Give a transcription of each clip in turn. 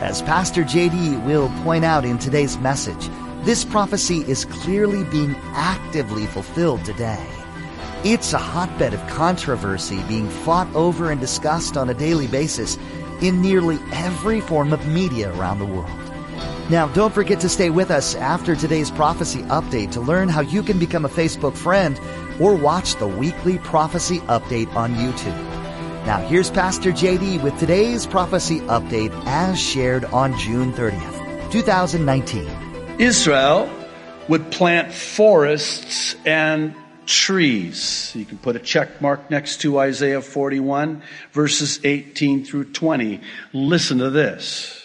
As Pastor JD will point out in today's message, this prophecy is clearly being actively fulfilled today. It's a hotbed of controversy being fought over and discussed on a daily basis in nearly every form of media around the world. Now, don't forget to stay with us after today's prophecy update to learn how you can become a Facebook friend or watch the weekly prophecy update on YouTube. Now, here's Pastor JD with today's prophecy update as shared on June 30th, 2019. Israel would plant forests and trees. You can put a check mark next to Isaiah 41, verses 18 through 20. Listen to this.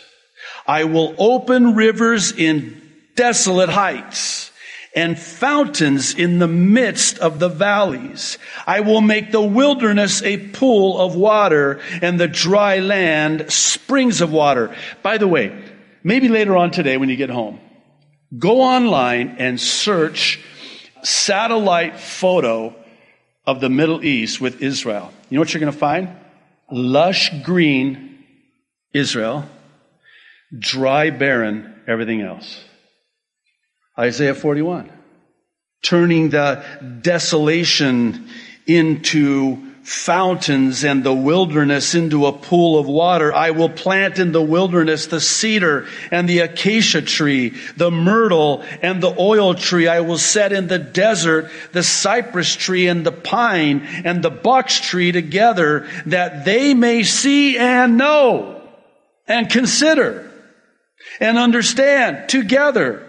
I will open rivers in desolate heights and fountains in the midst of the valleys. I will make the wilderness a pool of water and the dry land springs of water. By the way, maybe later on today when you get home, go online and search satellite photo of the Middle East with Israel. You know what you're going to find? Lush green Israel, dry barren everything else. Isaiah 41. Turning the desolation into fountains and the wilderness into a pool of water. I will plant in the wilderness the cedar and the acacia tree, the myrtle and the oil tree. I will set in the desert the cypress tree and the pine and the box tree together that they may see and know and consider and understand together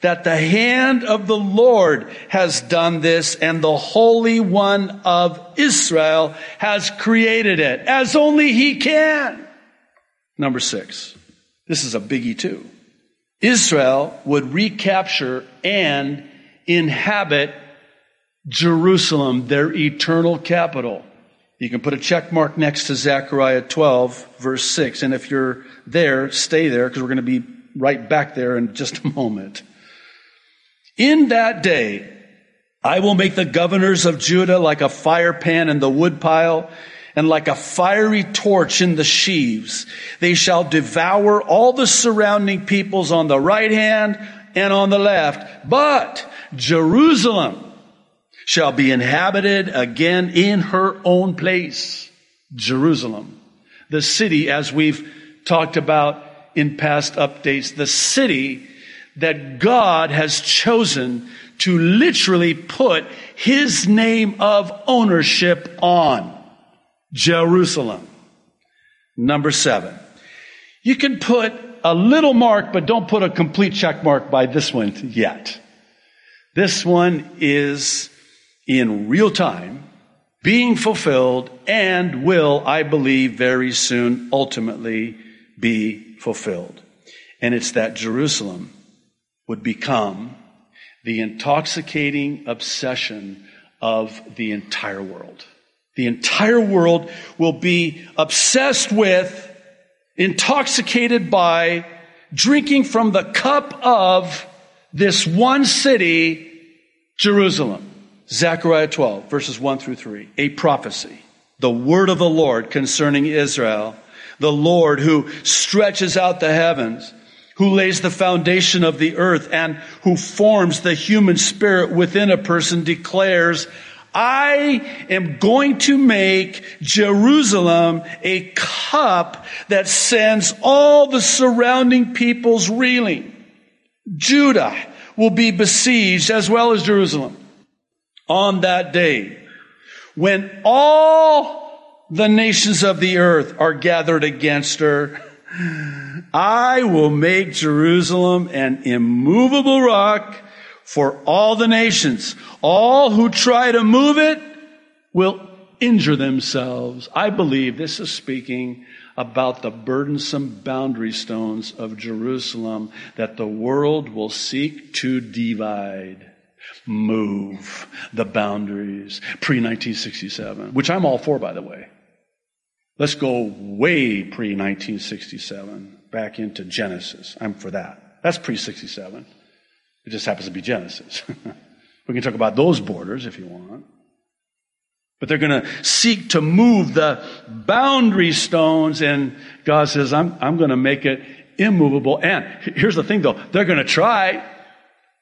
that the hand of the Lord has done this and the Holy One of Israel has created it as only He can. Number six. This is a biggie too. Israel would recapture and inhabit Jerusalem, their eternal capital. You can put a check mark next to Zechariah 12, verse 6. And if you're there, stay there because we're going to be right back there in just a moment. In that day, I will make the governors of Judah like a fire pan in the woodpile and like a fiery torch in the sheaves. They shall devour all the surrounding peoples on the right hand and on the left. But Jerusalem shall be inhabited again in her own place. Jerusalem. The city, as we've talked about in past updates, the city that God has chosen to literally put his name of ownership on. Jerusalem. Number seven. You can put a little mark, but don't put a complete check mark by this one yet. This one is in real time, being fulfilled, and will, I believe, very soon ultimately be fulfilled. And it's that Jerusalem would become the intoxicating obsession of the entire world. The entire world will be obsessed with, intoxicated by, drinking from the cup of this one city, Jerusalem. Zechariah 12, verses 1 through 3. A prophecy. The word of the Lord concerning Israel. The Lord who stretches out the heavens who lays the foundation of the earth and who forms the human spirit within a person declares, I am going to make Jerusalem a cup that sends all the surrounding peoples reeling. Judah will be besieged as well as Jerusalem. On that day, when all the nations of the earth are gathered against her, I will make Jerusalem an immovable rock for all the nations. All who try to move it will injure themselves. I believe this is speaking about the burdensome boundary stones of Jerusalem that the world will seek to divide. Move the boundaries pre 1967, which I'm all for, by the way. Let's go way pre 1967, back into Genesis. I'm for that. That's pre 67. It just happens to be Genesis. we can talk about those borders if you want. But they're going to seek to move the boundary stones, and God says, I'm, I'm going to make it immovable. And here's the thing though, they're going to try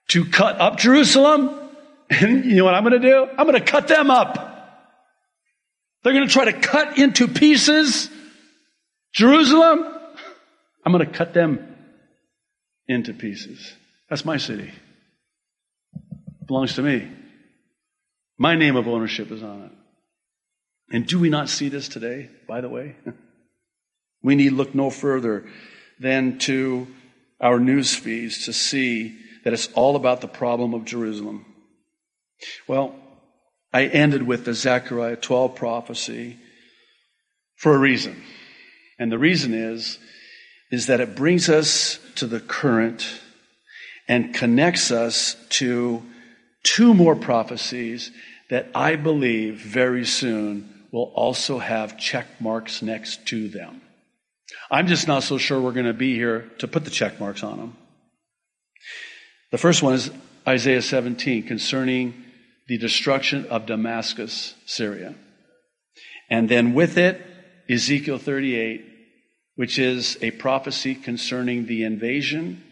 to cut up Jerusalem. And you know what I'm going to do? I'm going to cut them up. They're going to try to cut into pieces Jerusalem. I'm going to cut them into pieces. That's my city. It belongs to me. My name of ownership is on it. And do we not see this today, by the way? we need look no further than to our news feeds to see that it's all about the problem of Jerusalem. Well, I ended with the Zechariah 12 prophecy for a reason. And the reason is, is that it brings us to the current and connects us to two more prophecies that I believe very soon will also have check marks next to them. I'm just not so sure we're going to be here to put the check marks on them. The first one is Isaiah 17 concerning the destruction of Damascus, Syria. And then with it, Ezekiel 38, which is a prophecy concerning the invasion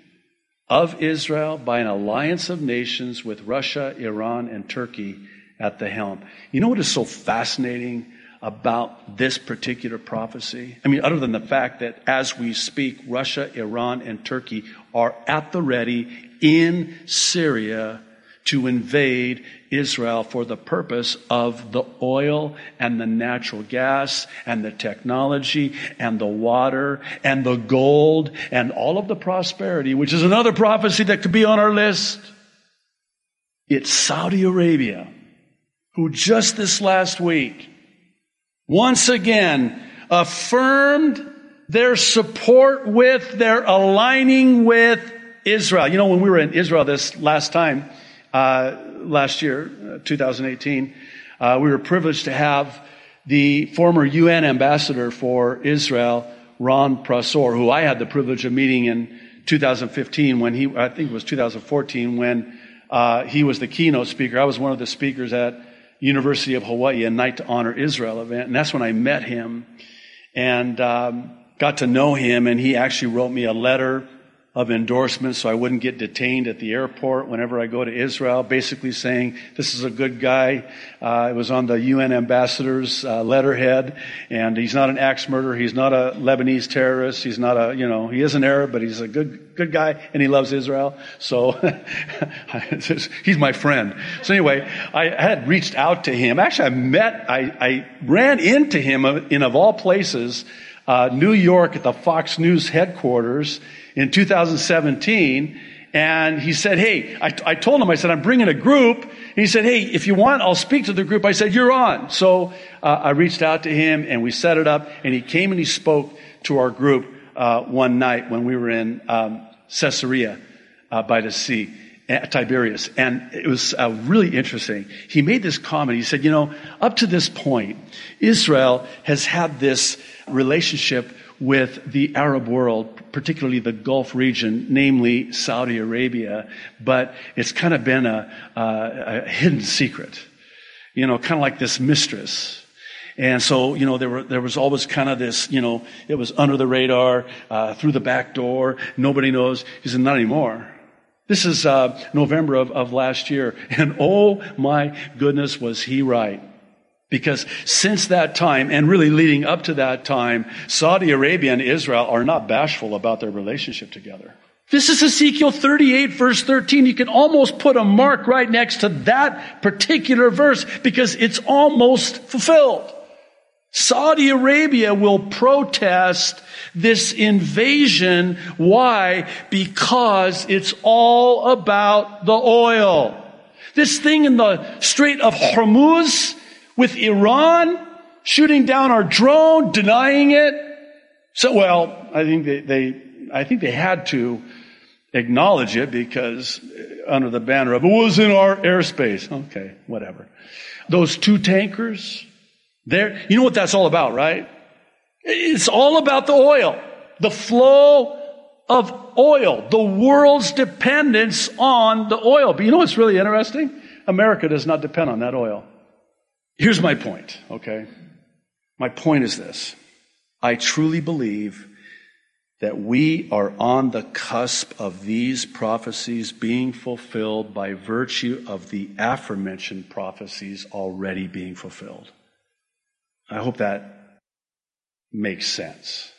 of Israel by an alliance of nations with Russia, Iran, and Turkey at the helm. You know what is so fascinating about this particular prophecy? I mean, other than the fact that as we speak, Russia, Iran, and Turkey are at the ready in Syria to invade Israel for the purpose of the oil and the natural gas and the technology and the water and the gold and all of the prosperity, which is another prophecy that could be on our list. It's Saudi Arabia who just this last week once again affirmed their support with, their aligning with Israel. You know, when we were in Israel this last time, uh, last year, uh, 2018, uh, we were privileged to have the former UN ambassador for Israel, Ron Prosor, who I had the privilege of meeting in 2015 when he, I think it was 2014 when uh, he was the keynote speaker. I was one of the speakers at University of Hawaii, a Night to Honor Israel event. And that's when I met him and um, got to know him. And he actually wrote me a letter of endorsement so I wouldn't get detained at the airport whenever I go to Israel, basically saying, this is a good guy. Uh, it was on the UN ambassador's uh, letterhead, and he's not an axe murderer. He's not a Lebanese terrorist. He's not a, you know, he is an Arab, but he's a good, good guy, and he loves Israel. So he's my friend. So anyway, I had reached out to him. Actually, I met, I, I ran into him in, of all places, uh, New York at the Fox News headquarters in 2017. And he said, Hey, I, I, told him, I said, I'm bringing a group. He said, Hey, if you want, I'll speak to the group. I said, You're on. So uh, I reached out to him and we set it up. And he came and he spoke to our group uh, one night when we were in um, Caesarea uh, by the sea. Tiberias. And it was uh, really interesting. He made this comment. He said, you know, up to this point, Israel has had this relationship with the Arab world, particularly the Gulf region, namely Saudi Arabia, but it's kind of been a, a, a hidden secret. You know, kind of like this mistress. And so, you know, there, were, there was always kind of this, you know, it was under the radar, uh, through the back door. Nobody knows. He said, not anymore. This is uh, November of, of last year. And oh my goodness, was he right. Because since that time, and really leading up to that time, Saudi Arabia and Israel are not bashful about their relationship together. This is Ezekiel 38 verse 13. You can almost put a mark right next to that particular verse because it's almost fulfilled. Saudi Arabia will protest this invasion. Why? Because it's all about the oil. This thing in the Strait of Hormuz with Iran shooting down our drone, denying it. So, well, I think they, they I think they had to acknowledge it because uh, under the banner of it was in our airspace. Okay, whatever. Those two tankers, there, you know what that's all about, right? It's all about the oil, the flow of oil, the world's dependence on the oil. But you know what's really interesting? America does not depend on that oil. Here's my point, okay? My point is this. I truly believe that we are on the cusp of these prophecies being fulfilled by virtue of the aforementioned prophecies already being fulfilled. I hope that makes sense.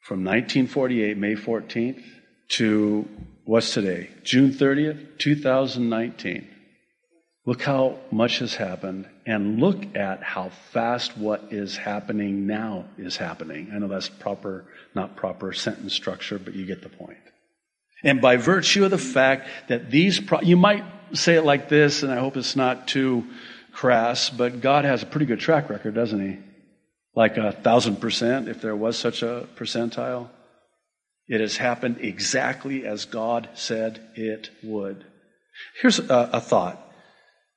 From 1948, May 14th, to what's today? June 30th, 2019. Look how much has happened, and look at how fast what is happening now is happening. I know that's proper, not proper sentence structure, but you get the point. And by virtue of the fact that these, pro- you might say it like this, and I hope it's not too crass, but God has a pretty good track record, doesn't He? Like a thousand percent, if there was such a percentile. It has happened exactly as God said it would. Here's a, a thought.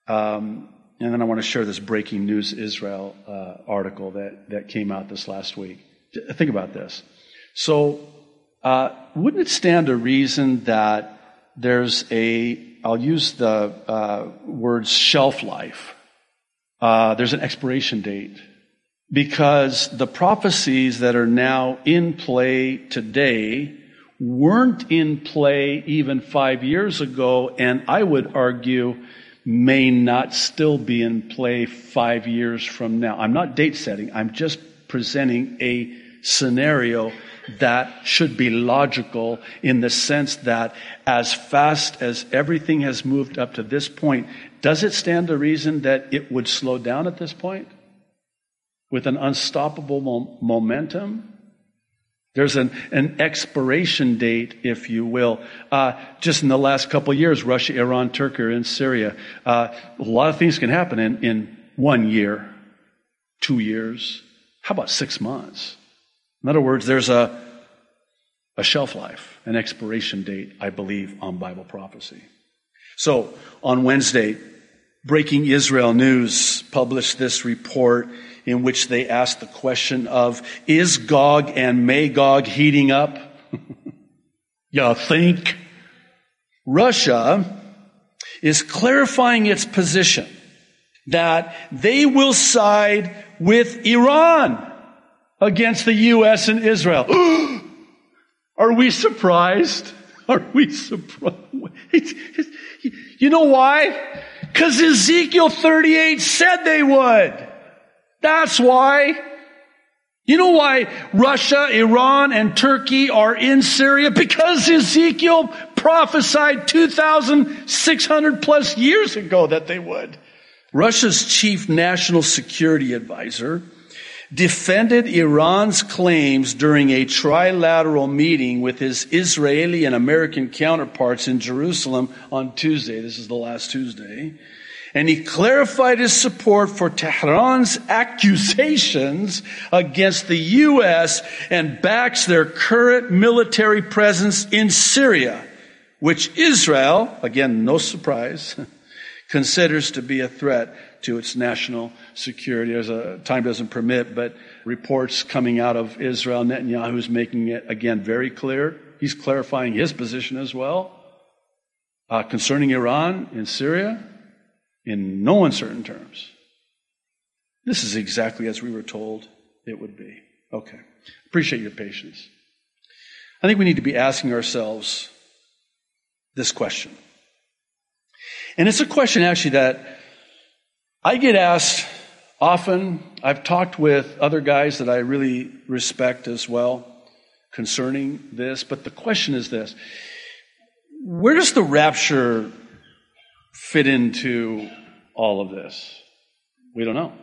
Um, and then I want to share this breaking news Israel uh, article that, that came out this last week. Think about this. So, uh, wouldn't it stand to reason that there's a, I'll use the uh, words shelf life. Uh, there's an expiration date because the prophecies that are now in play today weren't in play even five years ago, and I would argue may not still be in play five years from now. I'm not date setting. I'm just presenting a scenario that should be logical in the sense that as fast as everything has moved up to this point, does it stand to reason that it would slow down at this point? With an unstoppable mo- momentum? There's an, an expiration date, if you will. Uh, just in the last couple of years, Russia, Iran, Turkey, and Syria. Uh, a lot of things can happen in, in one year, two years. How about six months? In other words, there's a, a shelf life, an expiration date, I believe, on Bible prophecy. So on Wednesday, Breaking Israel News published this report in which they asked the question of, is Gog and Magog heating up? you think? Russia is clarifying its position that they will side with Iran against the U.S. and Israel. Are we surprised? Are we surprised? You know why? Because Ezekiel 38 said they would. That's why. You know why Russia, Iran, and Turkey are in Syria? Because Ezekiel prophesied 2,600 plus years ago that they would. Russia's chief national security advisor defended Iran's claims during a trilateral meeting with his Israeli and American counterparts in Jerusalem on Tuesday. This is the last Tuesday and he clarified his support for Tehran's accusations against the U.S. and backs their current military presence in Syria, which Israel, again, no surprise, considers to be a threat to its national security. As a time doesn't permit, but reports coming out of Israel, Netanyahu is making it again very clear. He's clarifying his position as well uh, concerning Iran and Syria in no uncertain terms. This is exactly as we were told it would be. Okay. Appreciate your patience. I think we need to be asking ourselves this question. And it's a question actually that I get asked often. I've talked with other guys that I really respect as well. concerning this, but the question is this where does the rapture fit into all of this? We don't know.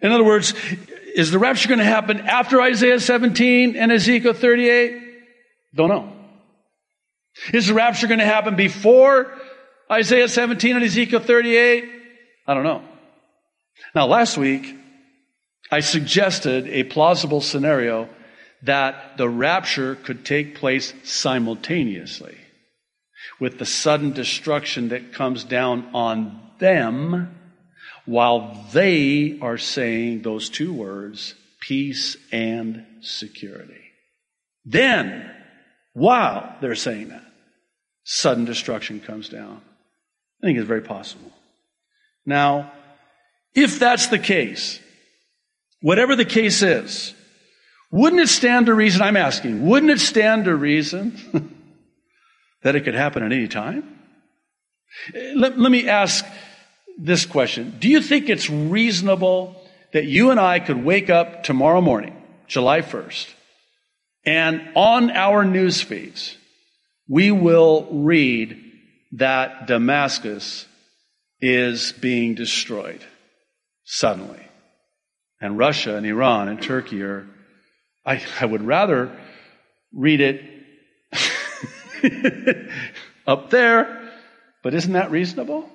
In other words, is the rapture going to happen after Isaiah 17 and Ezekiel 38? Don't know. Is the rapture going to happen before Isaiah 17 and Ezekiel 38? I don't know. Now, last week, I suggested a plausible scenario that the rapture could take place simultaneously with the sudden destruction that comes down on them while they are saying those two words, peace and security. Then, while they're saying that, sudden destruction comes down. I think it's very possible. Now, if that's the case, whatever the case is, wouldn't it stand to reason, I'm asking, wouldn't it stand to reason that it could happen at any time? Let, let me ask this question. Do you think it's reasonable that you and I could wake up tomorrow morning, July 1st, and on our news feeds, we will read that Damascus is being destroyed suddenly. And Russia and Iran and Turkey are, I, I would rather read it up there, but isn't that reasonable?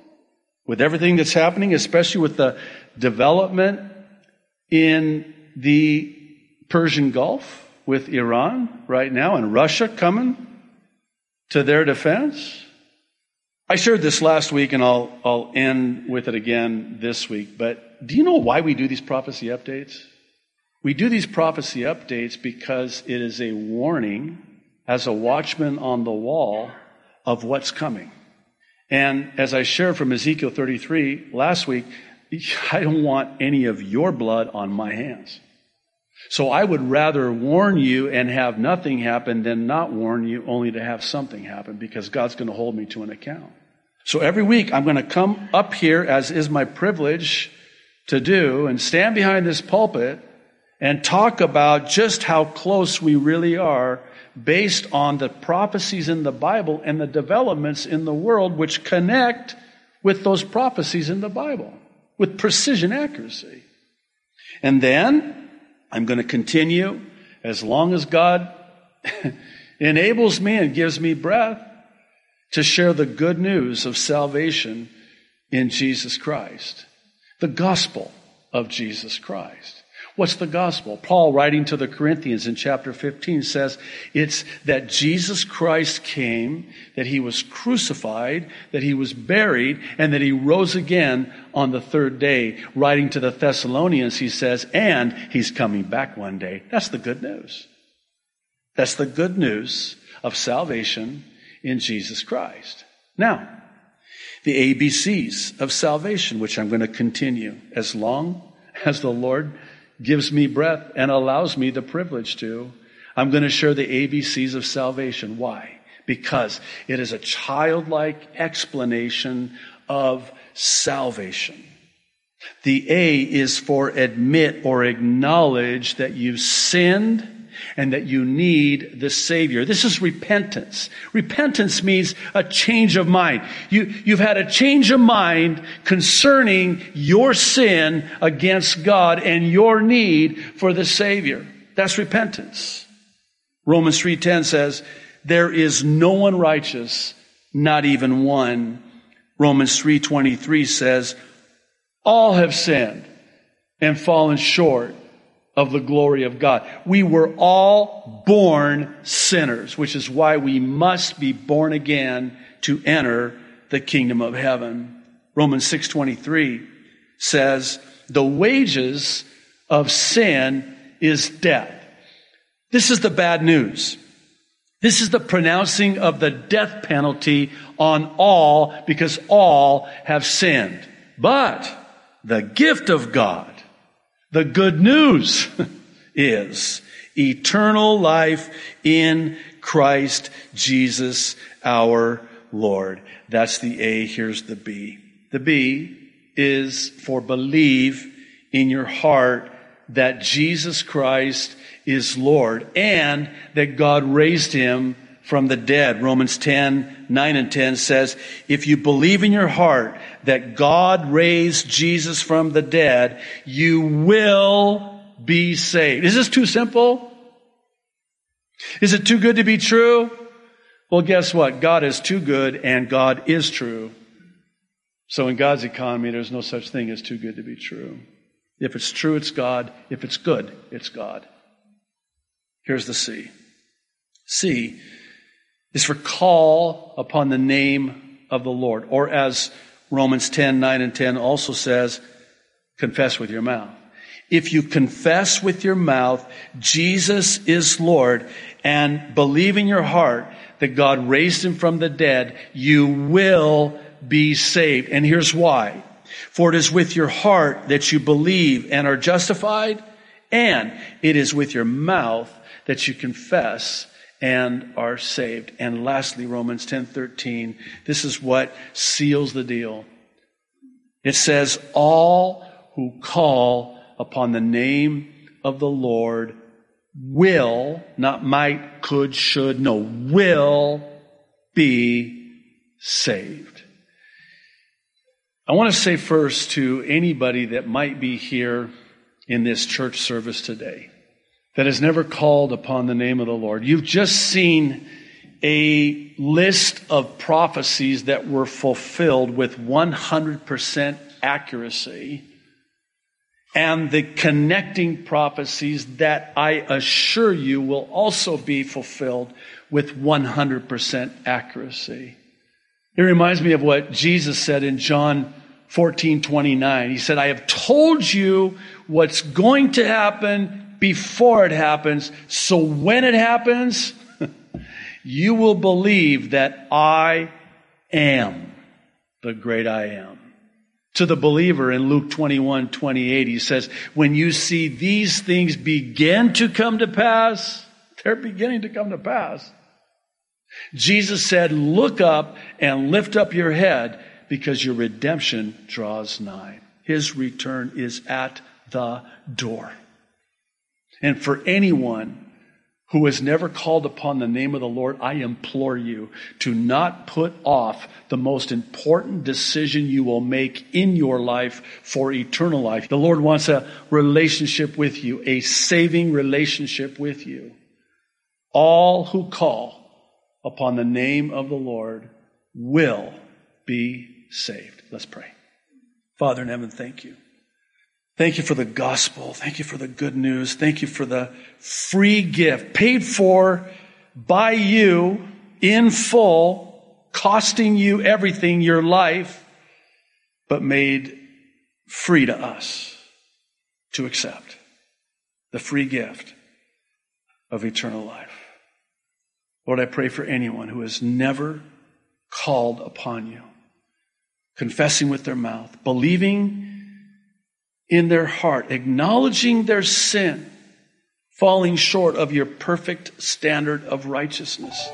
With everything that's happening, especially with the development in the Persian Gulf with Iran right now and Russia coming to their defense. I shared this last week and I'll, I'll end with it again this week, but do you know why we do these prophecy updates? We do these prophecy updates because it is a warning as a watchman on the wall of what's coming. And as I shared from Ezekiel 33 last week, I don't want any of your blood on my hands. So I would rather warn you and have nothing happen than not warn you only to have something happen because God's going to hold me to an account. So every week I'm going to come up here as is my privilege to do and stand behind this pulpit and talk about just how close we really are based on the prophecies in the Bible and the developments in the world which connect with those prophecies in the Bible with precision accuracy. And then I'm going to continue as long as God enables me and gives me breath to share the good news of salvation in Jesus Christ, the gospel of Jesus Christ. What's the gospel? Paul, writing to the Corinthians in chapter 15, says it's that Jesus Christ came, that he was crucified, that he was buried, and that he rose again on the third day. Writing to the Thessalonians, he says, and he's coming back one day. That's the good news. That's the good news of salvation in Jesus Christ. Now, the ABCs of salvation, which I'm going to continue as long as the Lord gives me breath and allows me the privilege to, I'm going to share the ABCs of salvation. Why? Because it is a childlike explanation of salvation. The A is for admit or acknowledge that you've sinned and that you need the Savior. This is repentance. Repentance means a change of mind. You, you've had a change of mind concerning your sin against God and your need for the Savior. That's repentance. Romans 3.10 says, there is no one righteous, not even one. Romans 3.23 says, all have sinned and fallen short of the glory of God. We were all born sinners, which is why we must be born again to enter the kingdom of heaven. Romans 6:23 says, "The wages of sin is death." This is the bad news. This is the pronouncing of the death penalty on all because all have sinned. But the gift of God the good news is eternal life in Christ Jesus our Lord. That's the A. Here's the B. The B is for believe in your heart that Jesus Christ is Lord and that God raised him from the dead. Romans 10, 9 and 10 says, if you believe in your heart that God raised Jesus from the dead, you will be saved. Is this too simple? Is it too good to be true? Well, guess what? God is too good and God is true. So in God's economy, there's no such thing as too good to be true. If it's true, it's God. If it's good, it's God. Here's the C. C is for call upon the name of the Lord. Or as Romans 10, 9 and 10 also says, confess with your mouth. If you confess with your mouth Jesus is Lord and believe in your heart that God raised him from the dead, you will be saved. And here's why. For it is with your heart that you believe and are justified, and it is with your mouth that you confess and are saved. And lastly, Romans 10:13, this is what seals the deal. It says, "All who call upon the name of the Lord will, not might, could, should, no, will be saved." I want to say first to anybody that might be here in this church service today that has never called upon the name of the Lord. You've just seen a list of prophecies that were fulfilled with 100% accuracy and the connecting prophecies that I assure you will also be fulfilled with 100% accuracy. It reminds me of what Jesus said in John 14, 29. He said, I have told you what's going to happen before it happens. So when it happens, you will believe that I am the great I am. To the believer in Luke 21, 28, he says, when you see these things begin to come to pass, they're beginning to come to pass. Jesus said, Look up and lift up your head because your redemption draws nigh. His return is at the door. And for anyone who has never called upon the name of the Lord, I implore you to not put off the most important decision you will make in your life for eternal life. The Lord wants a relationship with you, a saving relationship with you. All who call upon the name of the Lord will be saved. Let's pray. Father in heaven, thank you. Thank you for the gospel. Thank you for the good news. Thank you for the free gift paid for by you in full, costing you everything, your life, but made free to us to accept the free gift of eternal life. Lord, I pray for anyone who has never called upon you, confessing with their mouth, believing in their heart, acknowledging their sin, falling short of your perfect standard of righteousness.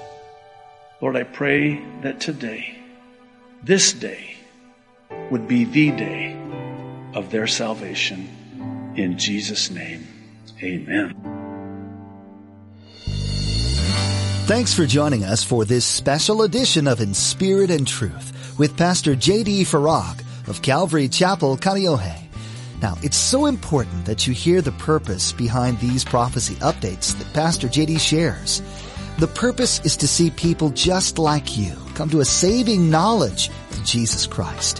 Lord, I pray that today, this day, would be the day of their salvation. In Jesus' name, amen. Thanks for joining us for this special edition of In Spirit and Truth with Pastor J.D. Farag of Calvary Chapel, Kaneohe. Now, it's so important that you hear the purpose behind these prophecy updates that Pastor J.D. shares. The purpose is to see people just like you come to a saving knowledge of Jesus Christ.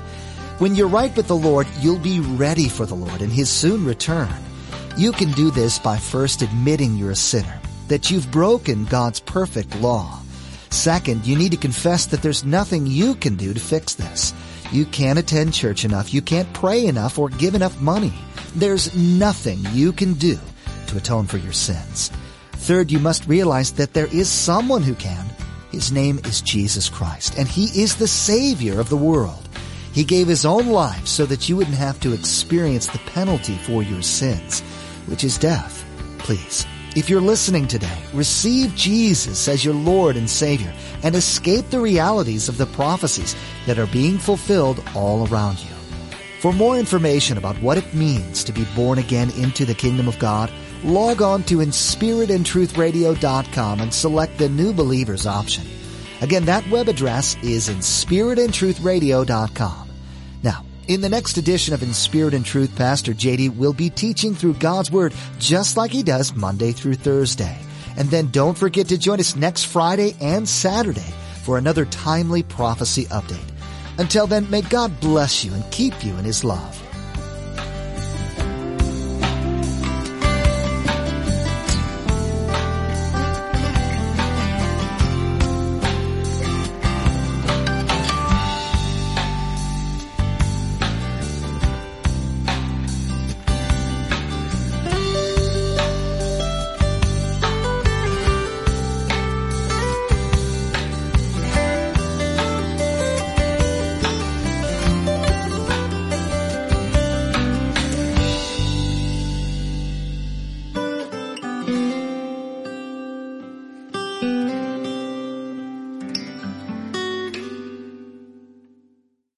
When you're right with the Lord, you'll be ready for the Lord and His soon return. You can do this by first admitting you're a sinner that you've broken God's perfect law. Second, you need to confess that there's nothing you can do to fix this. You can't attend church enough, you can't pray enough, or give enough money. There's nothing you can do to atone for your sins. Third, you must realize that there is someone who can. His name is Jesus Christ, and He is the Savior of the world. He gave His own life so that you wouldn't have to experience the penalty for your sins, which is death. Please if you're listening today, receive Jesus as your Lord and Savior and escape the realities of the prophecies that are being fulfilled all around you. For more information about what it means to be born again into the kingdom of God, log on to inspiritandtruthradio.com and select the New Believers option. Again, that web address is inspiritandtruthradio.com. In the next edition of In Spirit and Truth, Pastor JD will be teaching through God's Word just like he does Monday through Thursday. And then don't forget to join us next Friday and Saturday for another timely prophecy update. Until then, may God bless you and keep you in His love.